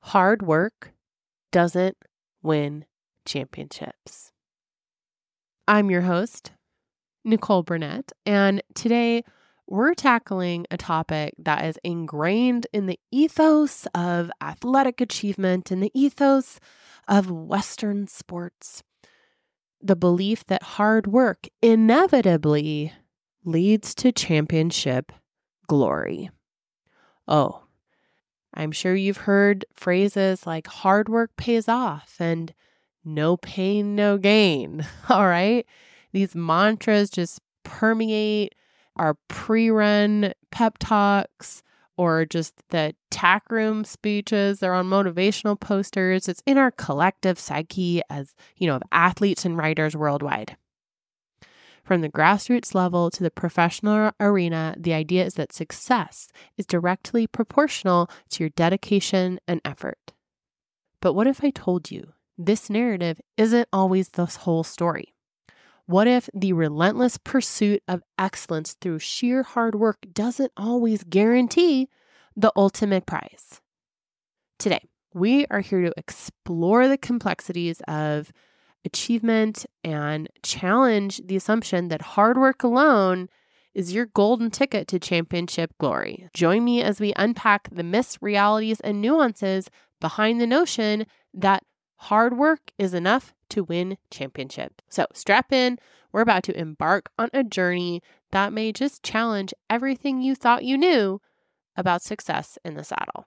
hard work doesn't win championships. I'm your host, Nicole Burnett, and today we're tackling a topic that is ingrained in the ethos of athletic achievement and the ethos of Western sports. The belief that hard work inevitably leads to championship glory. Oh, I'm sure you've heard phrases like hard work pays off and no pain, no gain. All right. These mantras just permeate our pre run pep talks or just the tack room speeches. They're on motivational posters. It's in our collective psyche as, you know, of athletes and riders worldwide. From the grassroots level to the professional arena, the idea is that success is directly proportional to your dedication and effort. But what if I told you this narrative isn't always the whole story? What if the relentless pursuit of excellence through sheer hard work doesn't always guarantee the ultimate prize? Today, we are here to explore the complexities of achievement and challenge the assumption that hard work alone is your golden ticket to championship glory. Join me as we unpack the myths, realities, and nuances behind the notion that hard work is enough to win championship. So strap in. We're about to embark on a journey that may just challenge everything you thought you knew about success in the saddle.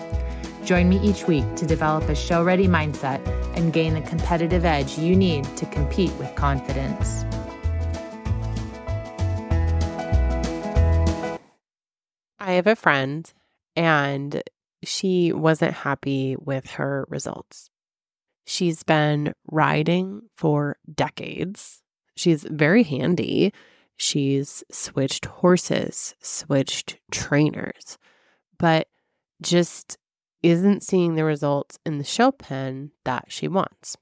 Join me each week to develop a show ready mindset and gain the competitive edge you need to compete with confidence. I have a friend, and she wasn't happy with her results. She's been riding for decades. She's very handy. She's switched horses, switched trainers, but just isn't seeing the results in the show pen that she wants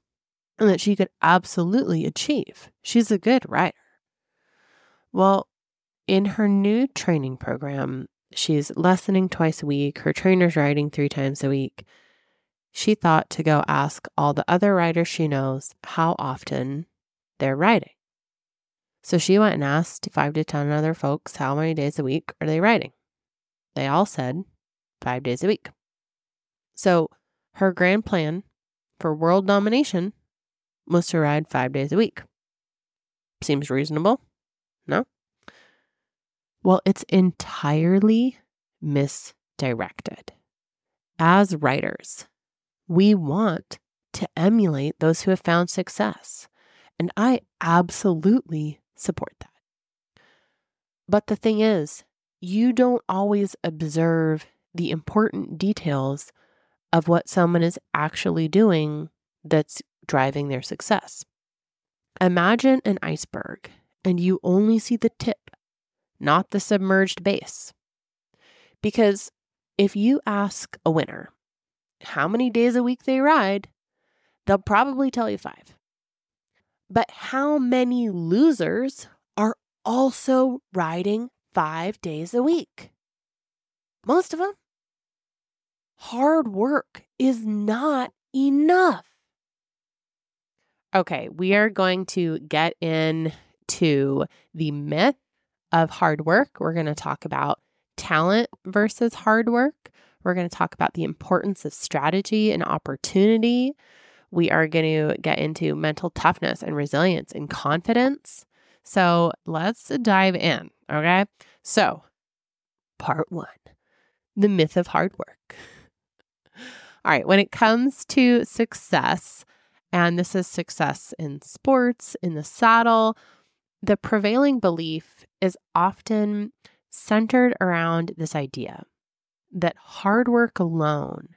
and that she could absolutely achieve. She's a good rider. Well, in her new training program, she's lessoning twice a week, her trainer's riding three times a week. She thought to go ask all the other riders she knows how often they're riding. So she went and asked five to 10 other folks how many days a week are they riding. They all said five days a week. So her grand plan for world domination was to ride five days a week. Seems reasonable? No? Well, it's entirely misdirected. As riders, we want to emulate those who have found success. And I absolutely support that. But the thing is, you don't always observe the important details of what someone is actually doing that's driving their success. Imagine an iceberg and you only see the tip, not the submerged base. Because if you ask a winner how many days a week they ride, they'll probably tell you five. But how many losers are also riding five days a week? Most of them hard work is not enough. Okay, we are going to get into the myth of hard work. We're going to talk about talent versus hard work. We're going to talk about the importance of strategy and opportunity. We are going to get into mental toughness and resilience and confidence. So let's dive in. Okay. So, part one the myth of hard work. All right, when it comes to success, and this is success in sports, in the saddle, the prevailing belief is often centered around this idea that hard work alone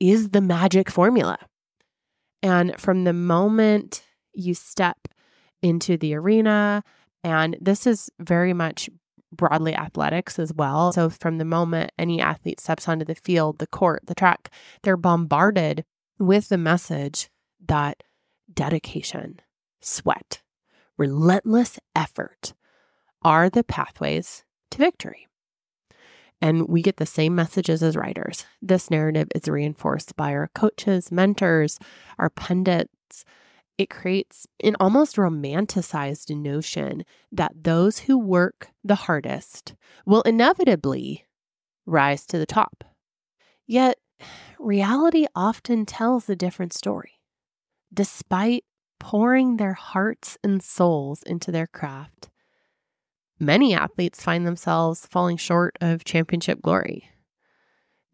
is the magic formula. And from the moment you step into the arena, and this is very much broadly athletics as well. So, from the moment any athlete steps onto the field, the court, the track, they're bombarded with the message that dedication, sweat, relentless effort are the pathways to victory. And we get the same messages as riders. This narrative is reinforced by our coaches, mentors, our pundits. It creates an almost romanticized notion that those who work the hardest will inevitably rise to the top. Yet, reality often tells a different story. Despite pouring their hearts and souls into their craft, many athletes find themselves falling short of championship glory.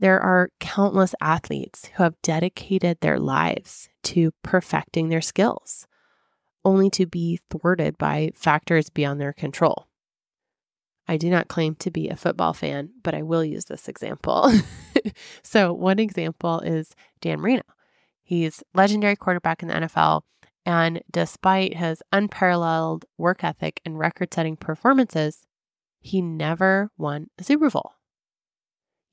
There are countless athletes who have dedicated their lives to perfecting their skills, only to be thwarted by factors beyond their control. I do not claim to be a football fan, but I will use this example. so, one example is Dan Marino. He's legendary quarterback in the NFL and despite his unparalleled work ethic and record setting performances, he never won a Super Bowl.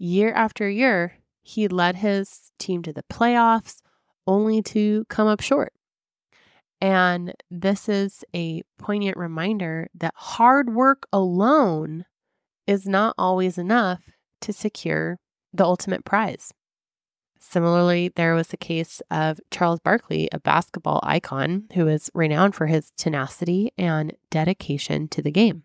Year after year, he led his team to the playoffs only to come up short. And this is a poignant reminder that hard work alone is not always enough to secure the ultimate prize. Similarly, there was the case of Charles Barkley, a basketball icon who is renowned for his tenacity and dedication to the game.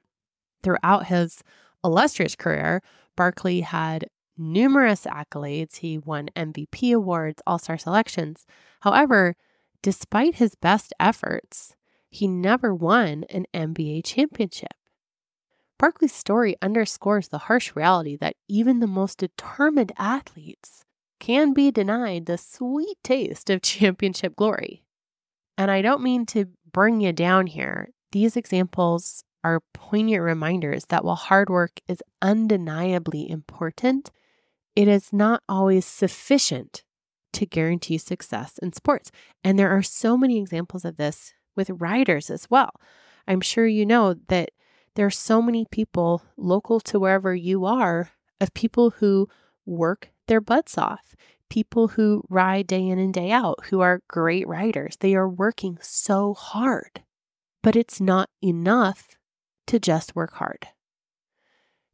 Throughout his illustrious career, Barkley had numerous accolades. He won MVP awards, All Star selections. However, despite his best efforts, he never won an NBA championship. Barkley's story underscores the harsh reality that even the most determined athletes can be denied the sweet taste of championship glory. And I don't mean to bring you down here. These examples are poignant reminders that while hard work is undeniably important, it is not always sufficient to guarantee success in sports. And there are so many examples of this with riders as well. I'm sure you know that there are so many people local to wherever you are of people who work their butts off. People who ride day in and day out, who are great riders, they are working so hard, but it's not enough to just work hard.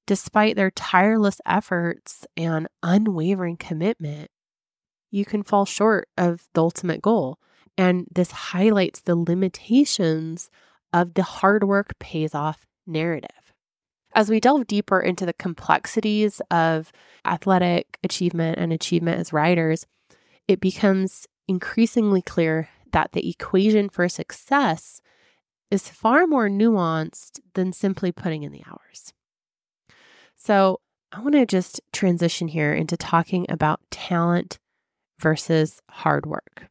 Despite their tireless efforts and unwavering commitment, you can fall short of the ultimate goal. And this highlights the limitations of the hard work pays off narrative. As we delve deeper into the complexities of athletic achievement and achievement as riders, it becomes increasingly clear that the equation for success is far more nuanced than simply putting in the hours. So, I want to just transition here into talking about talent versus hard work.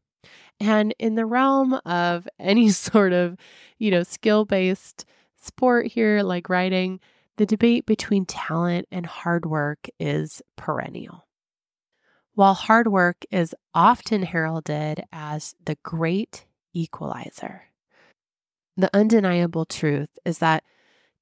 And in the realm of any sort of, you know, skill-based sport here like riding, the debate between talent and hard work is perennial. While hard work is often heralded as the great equalizer, the undeniable truth is that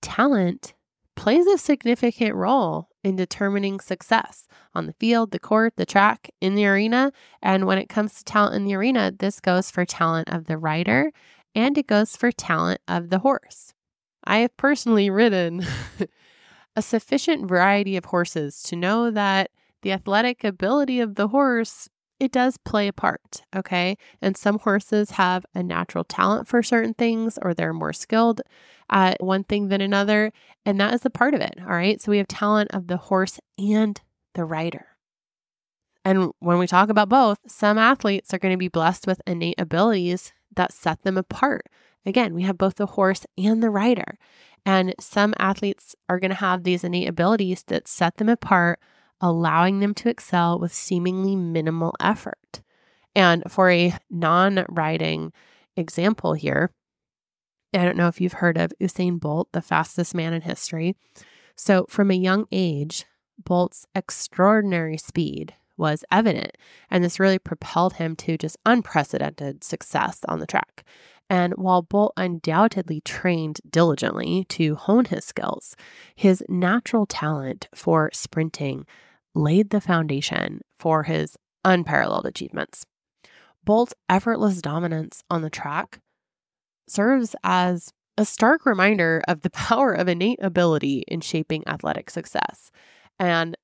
talent plays a significant role in determining success on the field, the court, the track, in the arena. And when it comes to talent in the arena, this goes for talent of the rider and it goes for talent of the horse. I have personally ridden a sufficient variety of horses to know that the athletic ability of the horse it does play a part, okay? And some horses have a natural talent for certain things or they're more skilled at one thing than another, and that is a part of it, all right? So we have talent of the horse and the rider. And when we talk about both, some athletes are going to be blessed with innate abilities that set them apart Again, we have both the horse and the rider. And some athletes are going to have these innate abilities that set them apart, allowing them to excel with seemingly minimal effort. And for a non riding example here, I don't know if you've heard of Usain Bolt, the fastest man in history. So, from a young age, Bolt's extraordinary speed was evident, and this really propelled him to just unprecedented success on the track. And while Bolt undoubtedly trained diligently to hone his skills, his natural talent for sprinting laid the foundation for his unparalleled achievements. Bolt's effortless dominance on the track serves as a stark reminder of the power of innate ability in shaping athletic success. And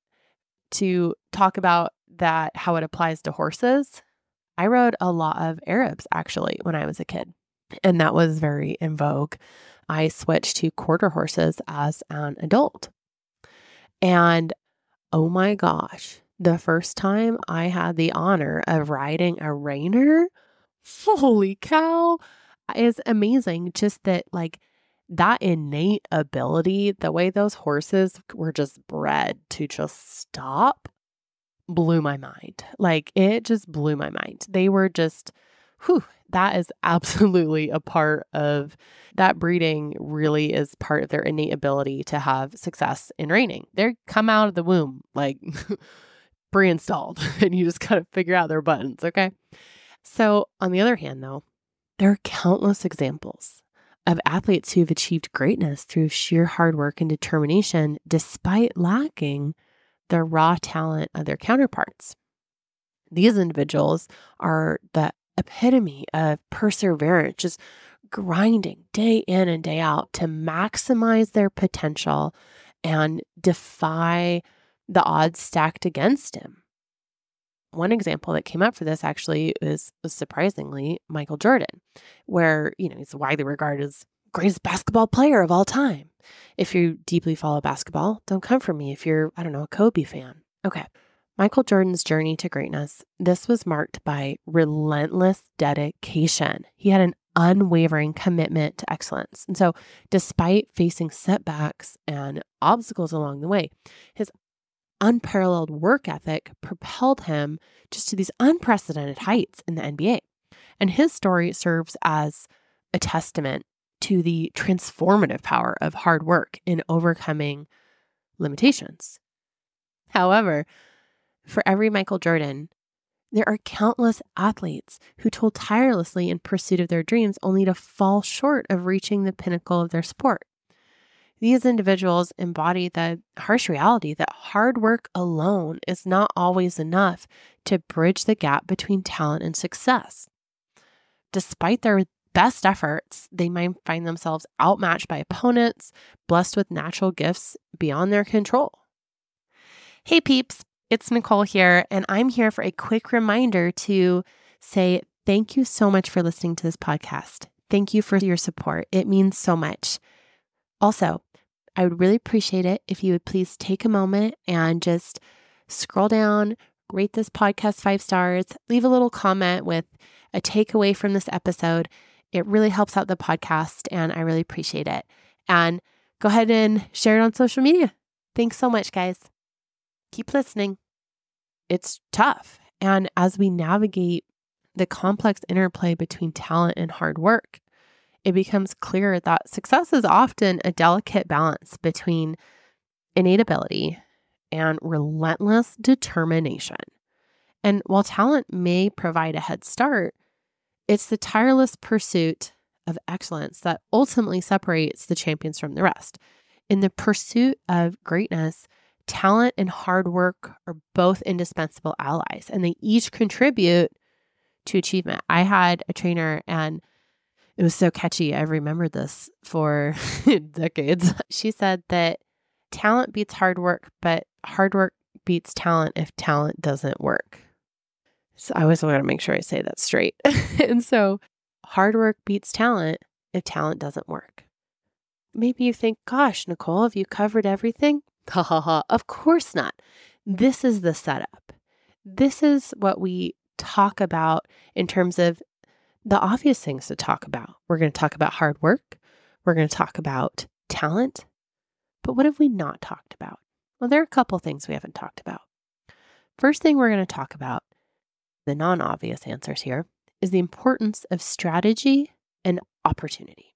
to talk about that, how it applies to horses, I rode a lot of Arabs actually when I was a kid, and that was very in vogue. I switched to quarter horses as an adult. And oh my gosh, the first time I had the honor of riding a reiner, holy cow, is amazing. Just that, like, that innate ability, the way those horses were just bred to just stop, blew my mind. Like, it just blew my mind. They were just, whew, that is absolutely a part of that breeding, really is part of their innate ability to have success in reining. They come out of the womb like pre installed, and you just got to figure out their buttons. Okay. So, on the other hand, though, there are countless examples of athletes who've achieved greatness through sheer hard work and determination despite lacking the raw talent of their counterparts. These individuals are the epitome of perseverance, just grinding day in and day out to maximize their potential and defy the odds stacked against him. One example that came up for this actually is, surprisingly Michael Jordan, where, you know, he's widely regarded as greatest basketball player of all time. If you deeply follow basketball, don't come for me if you're, I don't know, a Kobe fan. Okay. Michael Jordan's journey to greatness, this was marked by relentless dedication. He had an unwavering commitment to excellence. And so, despite facing setbacks and obstacles along the way, his unparalleled work ethic propelled him just to these unprecedented heights in the NBA. And his story serves as a testament to the transformative power of hard work in overcoming limitations. However, for every Michael Jordan, there are countless athletes who toil tirelessly in pursuit of their dreams only to fall short of reaching the pinnacle of their sport. These individuals embody the harsh reality that hard work alone is not always enough to bridge the gap between talent and success. Despite their best efforts, they might find themselves outmatched by opponents, blessed with natural gifts beyond their control. Hey peeps, it's Nicole here, and I'm here for a quick reminder to say thank you so much for listening to this podcast. Thank you for your support. It means so much. Also, I would really appreciate it if you would please take a moment and just scroll down, rate this podcast five stars, leave a little comment with a takeaway from this episode. It really helps out the podcast and I really appreciate it. And go ahead and share it on social media. Thanks so much, guys. Keep listening. It's tough. And as we navigate the complex interplay between talent and hard work, it becomes clear that success is often a delicate balance between innate ability and relentless determination. And while talent may provide a head start, it's the tireless pursuit of excellence that ultimately separates the champions from the rest. In the pursuit of greatness, talent and hard work are both indispensable allies, and they each contribute to achievement. I had a trainer and it was so catchy. I remembered this for decades. She said that talent beats hard work, but hard work beats talent if talent doesn't work. So I always want to make sure I say that straight. and so hard work beats talent if talent doesn't work. Maybe you think, gosh, Nicole, have you covered everything? Ha ha ha. Of course not. This is the setup. This is what we talk about in terms of the obvious things to talk about. We're going to talk about hard work. We're going to talk about talent. But what have we not talked about? Well, there are a couple things we haven't talked about. First thing we're going to talk about, the non obvious answers here, is the importance of strategy and opportunity.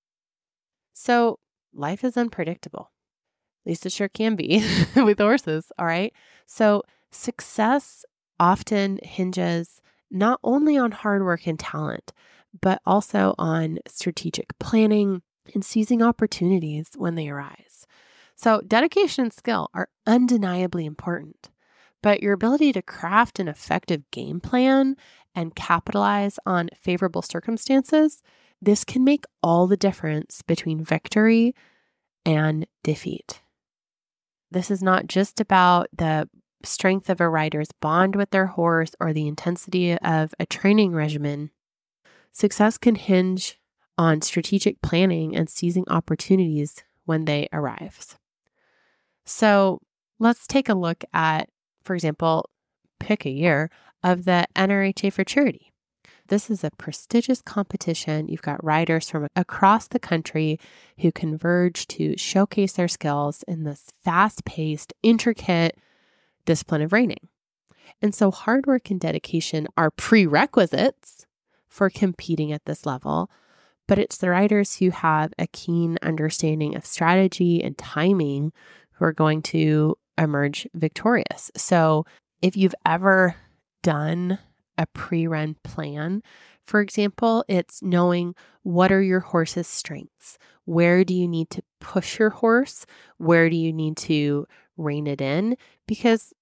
So, life is unpredictable. Least it sure can be with horses. All right. So success often hinges not only on hard work and talent, but also on strategic planning and seizing opportunities when they arise. So, dedication and skill are undeniably important, but your ability to craft an effective game plan and capitalize on favorable circumstances, this can make all the difference between victory and defeat. This is not just about the strength of a rider's bond with their horse or the intensity of a training regimen. Success can hinge on strategic planning and seizing opportunities when they arrive. So let's take a look at, for example, pick a year of the NRHA Futurity. This is a prestigious competition. You've got riders from across the country who converge to showcase their skills in this fast paced, intricate discipline of reining. And so, hard work and dedication are prerequisites for competing at this level, but it's the riders who have a keen understanding of strategy and timing who are going to emerge victorious. So, if you've ever done a pre run plan. For example, it's knowing what are your horse's strengths? Where do you need to push your horse? Where do you need to rein it in? Because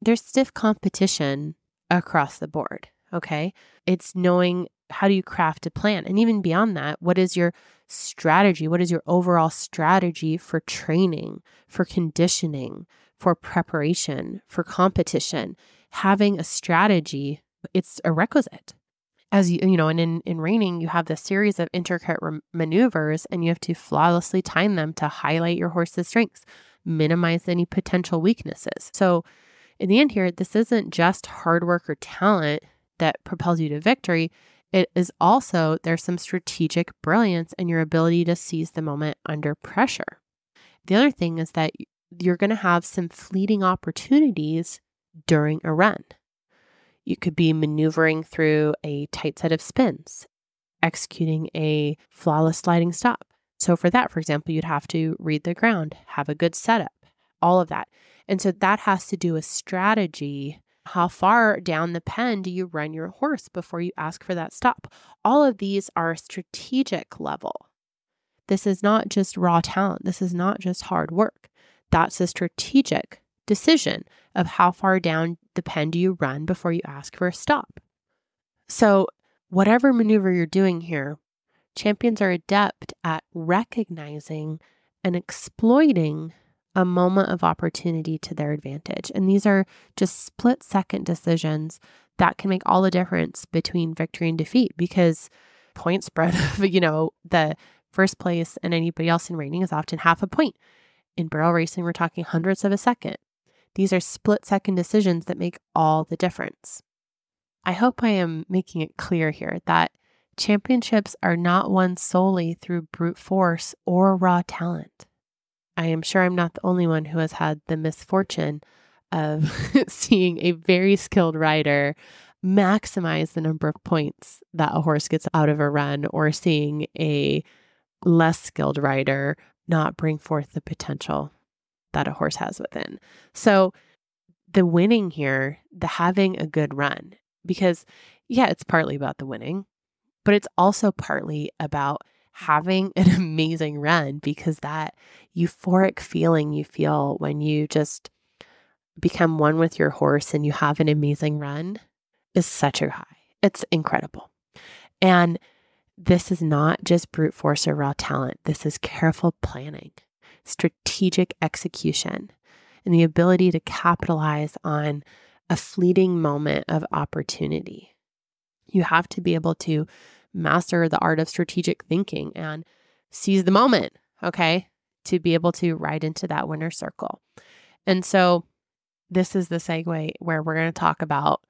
there's stiff competition across the board. Okay. It's knowing how do you craft a plan? And even beyond that, what is your strategy? What is your overall strategy for training, for conditioning, for preparation, for competition? Having a strategy it's a requisite. As you, you know, and in, in reining, you have this series of intricate re- maneuvers and you have to flawlessly time them to highlight your horse's strengths, minimize any potential weaknesses. So, in the end, here, this isn't just hard work or talent that propels you to victory. It is also there's some strategic brilliance and your ability to seize the moment under pressure. The other thing is that you're going to have some fleeting opportunities during a run. You could be maneuvering through a tight set of spins, executing a flawless sliding stop. So, for that, for example, you'd have to read the ground, have a good setup, all of that. And so that has to do with strategy. How far down the pen do you run your horse before you ask for that stop? All of these are strategic level. This is not just raw talent. This is not just hard work. That's a strategic decision of how far down the pen do you run before you ask for a stop. So, whatever maneuver you're doing here, champions are adept at recognizing and exploiting a moment of opportunity to their advantage. And these are just split second decisions that can make all the difference between victory and defeat because point spread of, you know, the first place and anybody else in reining is often half a point. In barrel racing, we're talking hundreds of a second. These are split second decisions that make all the difference. I hope I am making it clear here that championships are not won solely through brute force or raw talent. I am sure I'm not the only one who has had the misfortune of seeing a very skilled rider maximize the number of points that a horse gets out of a run or seeing a less skilled rider not bring forth the potential that a horse has within. So the winning here, the having a good run, because yeah, it's partly about the winning, but it's also partly about having an amazing run because that euphoric feeling you feel when you just become one with your horse and you have an amazing run is such a high. It's incredible. And this is not just brute force or raw talent. This is careful planning strategic execution, and the ability to capitalize on a fleeting moment of opportunity. You have to be able to master the art of strategic thinking and seize the moment, okay, to be able to ride into that winner circle. And so, this is the segue where we're going to talk about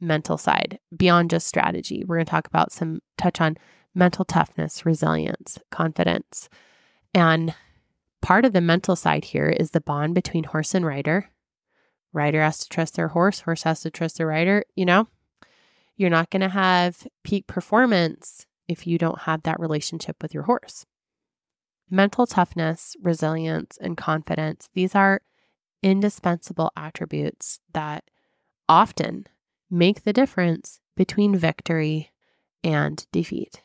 mental side beyond just strategy. We're going to talk about some touch on mental toughness, resilience, confidence, and part of the mental side here is the bond between horse and rider. Rider has to trust their horse, horse has to trust the rider. You know, you're not going to have peak performance if you don't have that relationship with your horse. Mental toughness, resilience, and confidence, these are indispensable attributes that often make the difference between victory and defeat.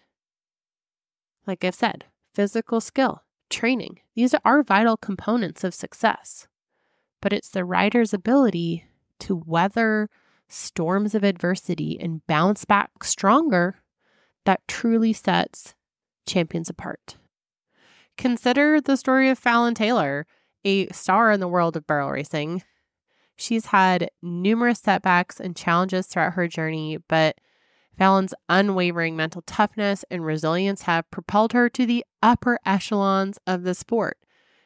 Like I've said, physical skill, training, these are vital components of success. But it's the rider's ability to weather storms of adversity and bounce back stronger that truly sets champions apart. Consider the story of Fallon Taylor, a star in the world of barrel racing. She's had numerous setbacks and challenges throughout her journey, but Fallon's unwavering mental toughness and resilience have propelled her to the upper echelons of the sport.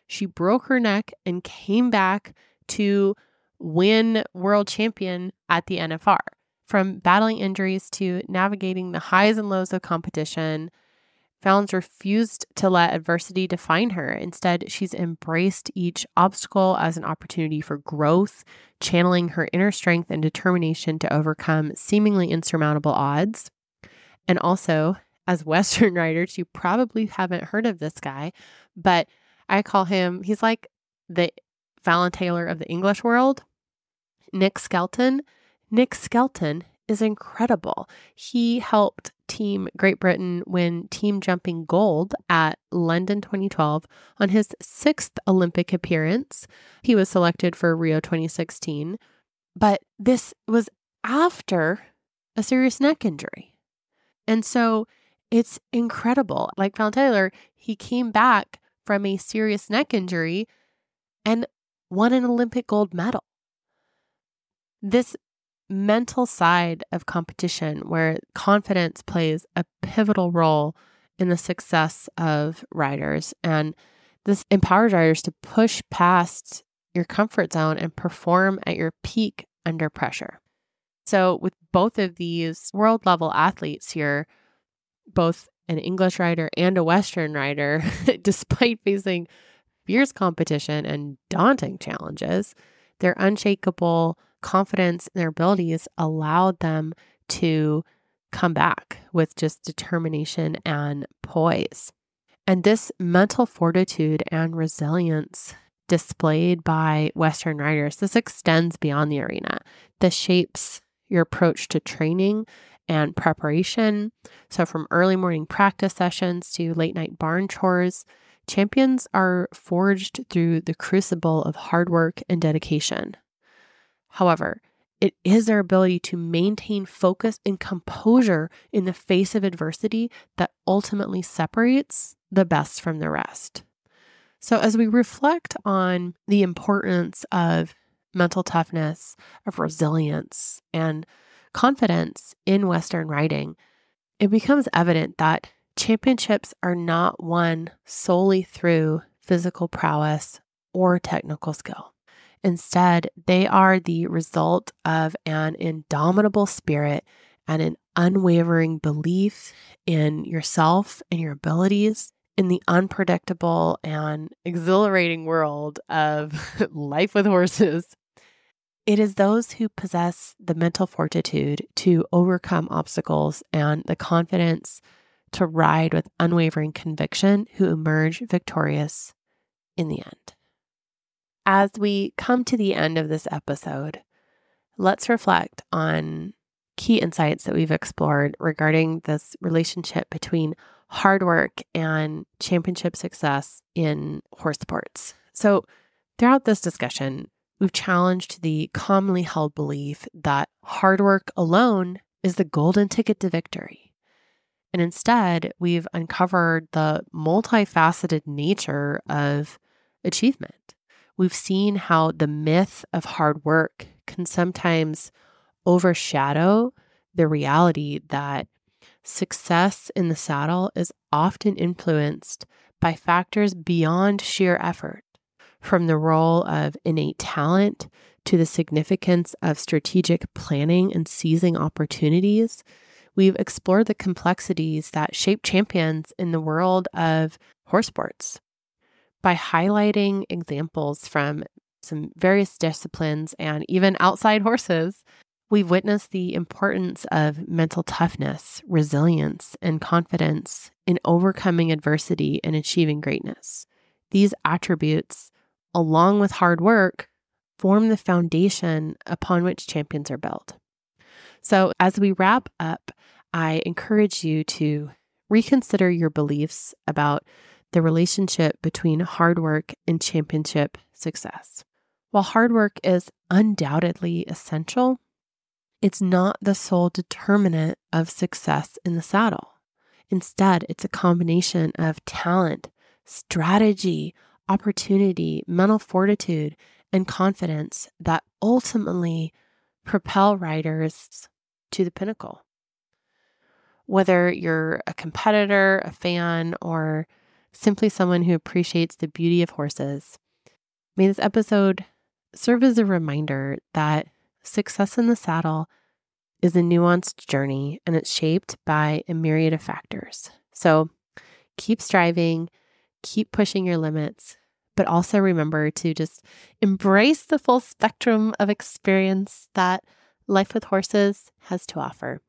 She broke her neck and came back to win world champion at the NFR. From battling injuries to navigating the highs and lows of competition, Fallon's refused to let adversity define her. Instead, she's embraced each obstacle as an opportunity for growth, channeling her inner strength and determination to overcome seemingly insurmountable odds. And also, as Western riders, you probably haven't heard of this guy, but I call him, he's like the Fallon Taylor of the English world. Nick Skelton. Nick Skelton is incredible. He helped Team Great Britain win team jumping gold at London 2012 on his sixth Olympic appearance. He was selected for Rio 2016, but this was after a serious neck injury. And so it's incredible. Like Fallon Taylor, he came back from a serious neck injury and won an Olympic gold medal. This mental side of competition where confidence plays a pivotal role in the success of riders. And this empowers riders to push past your comfort zone and perform at your peak under pressure. So, with both of these world level athletes here, both an English rider and a Western rider, despite facing fierce competition and daunting challenges, their unshakable confidence in their abilities allowed them to come back with just determination and poise. And this mental fortitude and resilience displayed by Western riders, this extends beyond the arena. This shapes your approach to training and preparation. So, from early morning practice sessions to late night barn chores, champions are forged through the crucible of hard work and dedication. However, it is their ability to maintain focus and composure in the face of adversity that ultimately separates the best from the rest. So, as we reflect on the importance of mental toughness, of resilience, and confidence in Western riding, it becomes evident that championships are not won solely through physical prowess or technical skill. Instead, they are the result of an indomitable spirit and an unwavering belief in yourself and your abilities in the unpredictable and exhilarating world of life with horses. It is those who possess the mental fortitude to overcome obstacles and the confidence to ride with unwavering conviction who emerge victorious in the end. As we come to the end of this episode, let's reflect on key insights that we've explored regarding this relationship between hard work and championship success in horse sports. So, throughout this discussion, we've challenged the commonly held belief that hard work alone is the golden ticket to victory. And instead, we've uncovered the multifaceted nature of achievement we've seen how the myth of hard work can sometimes overshadow the reality that success in the saddle is often influenced by factors beyond sheer effort, from the role of innate talent to the significance of strategic planning and seizing opportunities. We've explored the complexities that shape champions in the world of horse sports by highlighting examples from some various disciplines and even outside horses, we've witnessed the importance of mental toughness, resilience, and confidence in overcoming adversity and achieving greatness. These attributes, along with hard work, form the foundation upon which champions are built. So, as we wrap up, I encourage you to reconsider your beliefs about the relationship between hard work and championship success. While hard work is undoubtedly essential, it's not the sole determinant of success in the saddle. Instead, it's a combination of talent, strategy, opportunity, mental fortitude, and confidence that ultimately propel riders to the pinnacle. Whether you're a competitor, a fan, or simply someone who appreciates the beauty of horses, may this episode serve as a reminder that success in the saddle is a nuanced journey and it's shaped by a myriad of factors. So keep striving, keep pushing your limits, but also remember to just embrace the full spectrum of experience that life with horses has to offer.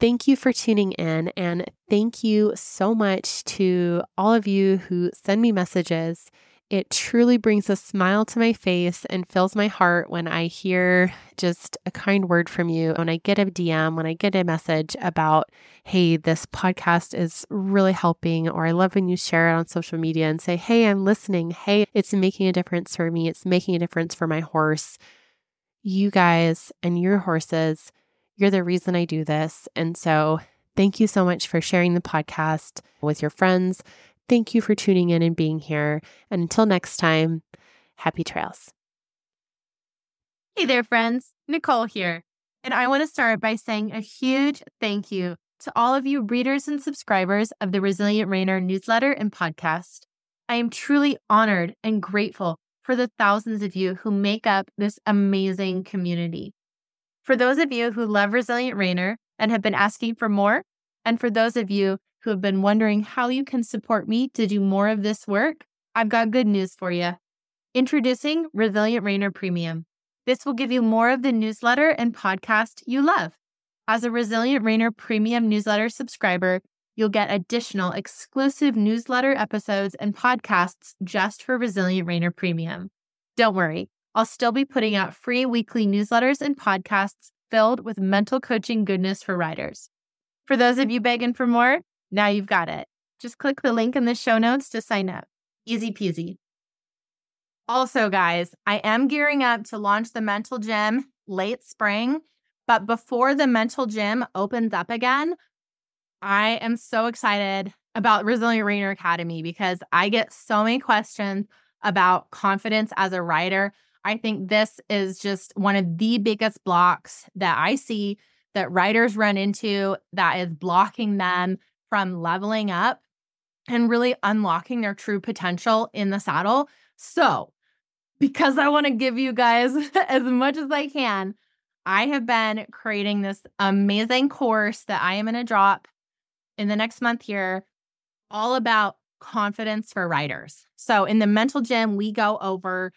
Thank you for tuning in, and thank you so much to all of you who send me messages. It truly brings a smile to my face and fills my heart when I hear just a kind word from you, when I get a DM, when I get a message about, hey, this podcast is really helping, or I love when you share it on social media and say, hey, I'm listening. Hey, it's making a difference for me. It's making a difference for my horse. You guys and your horses you're the reason I do this. And so thank you so much for sharing the podcast with your friends. Thank you for tuning in and being here. And until next time, happy trails. Hey there, friends. Nicole here. And I want to start by saying a huge thank you to all of you readers and subscribers of the Resilient Reiner newsletter and podcast. I am truly honored and grateful for the thousands of you who make up this amazing community. For those of you who love Resilient Reiner and have been asking for more, and for those of you who have been wondering how you can support me to do more of this work, I've got good news for you. Introducing Resilient Reiner Premium. This will give you more of the newsletter and podcast you love. As a Resilient Reiner Premium newsletter subscriber, you'll get additional exclusive newsletter episodes and podcasts just for Resilient Reiner Premium. Don't worry, I'll still be putting out free weekly newsletters and podcasts filled with mental coaching goodness for riders. For those of you begging for more, now you've got it. Just click the link in the show notes to sign up. Easy peasy. Also, guys, I am gearing up to launch the mental gym late spring. But before the mental gym opens up again, I am so excited about Resilient Reiner Academy because I get so many questions about confidence as a rider. I think this is just one of the biggest blocks that I see that riders run into that is blocking them from leveling up and really unlocking their true potential in the saddle. So, because I want to give you guys as much as I can, I have been creating this amazing course that I am going to drop in the next month here, all about confidence for riders. So, in the mental gym, we go over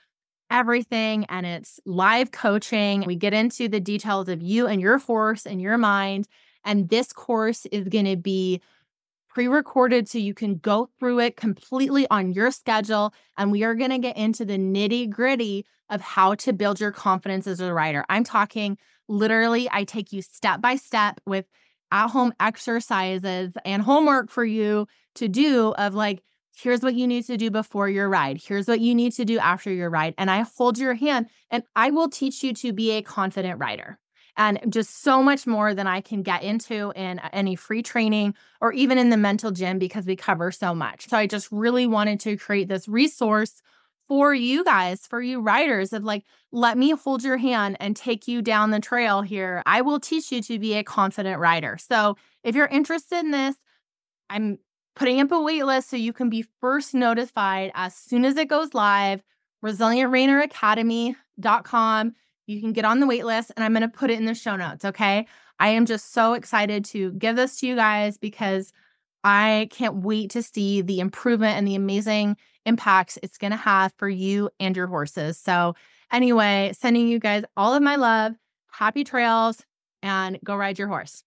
everything and it's live coaching. We get into the details of you and your horse and your mind. And this course is going to be pre recorded so you can go through it completely on your schedule. And we are going to get into the nitty gritty of how to build your confidence as a rider. I'm talking literally, I take you step by step with at home exercises and homework for you to do of like, Here's what you need to do before your ride. Here's what you need to do after your ride. And I hold your hand and I will teach you to be a confident rider and just so much more than I can get into in any free training or even in the mental gym because we cover so much. So I just really wanted to create this resource for you guys, for you riders of like, let me hold your hand and take you down the trail here. I will teach you to be a confident rider. So if you're interested in this, I'm putting up a wait list so you can be first notified as soon as it goes live. ResilientReinerAcademy.com. You can get on the wait list and I'm going to put it in the show notes. Okay. I am just so excited to give this to you guys because I can't wait to see the improvement and the amazing impacts it's going to have for you and your horses. So, anyway, sending you guys all of my love, happy trails, and go ride your horse.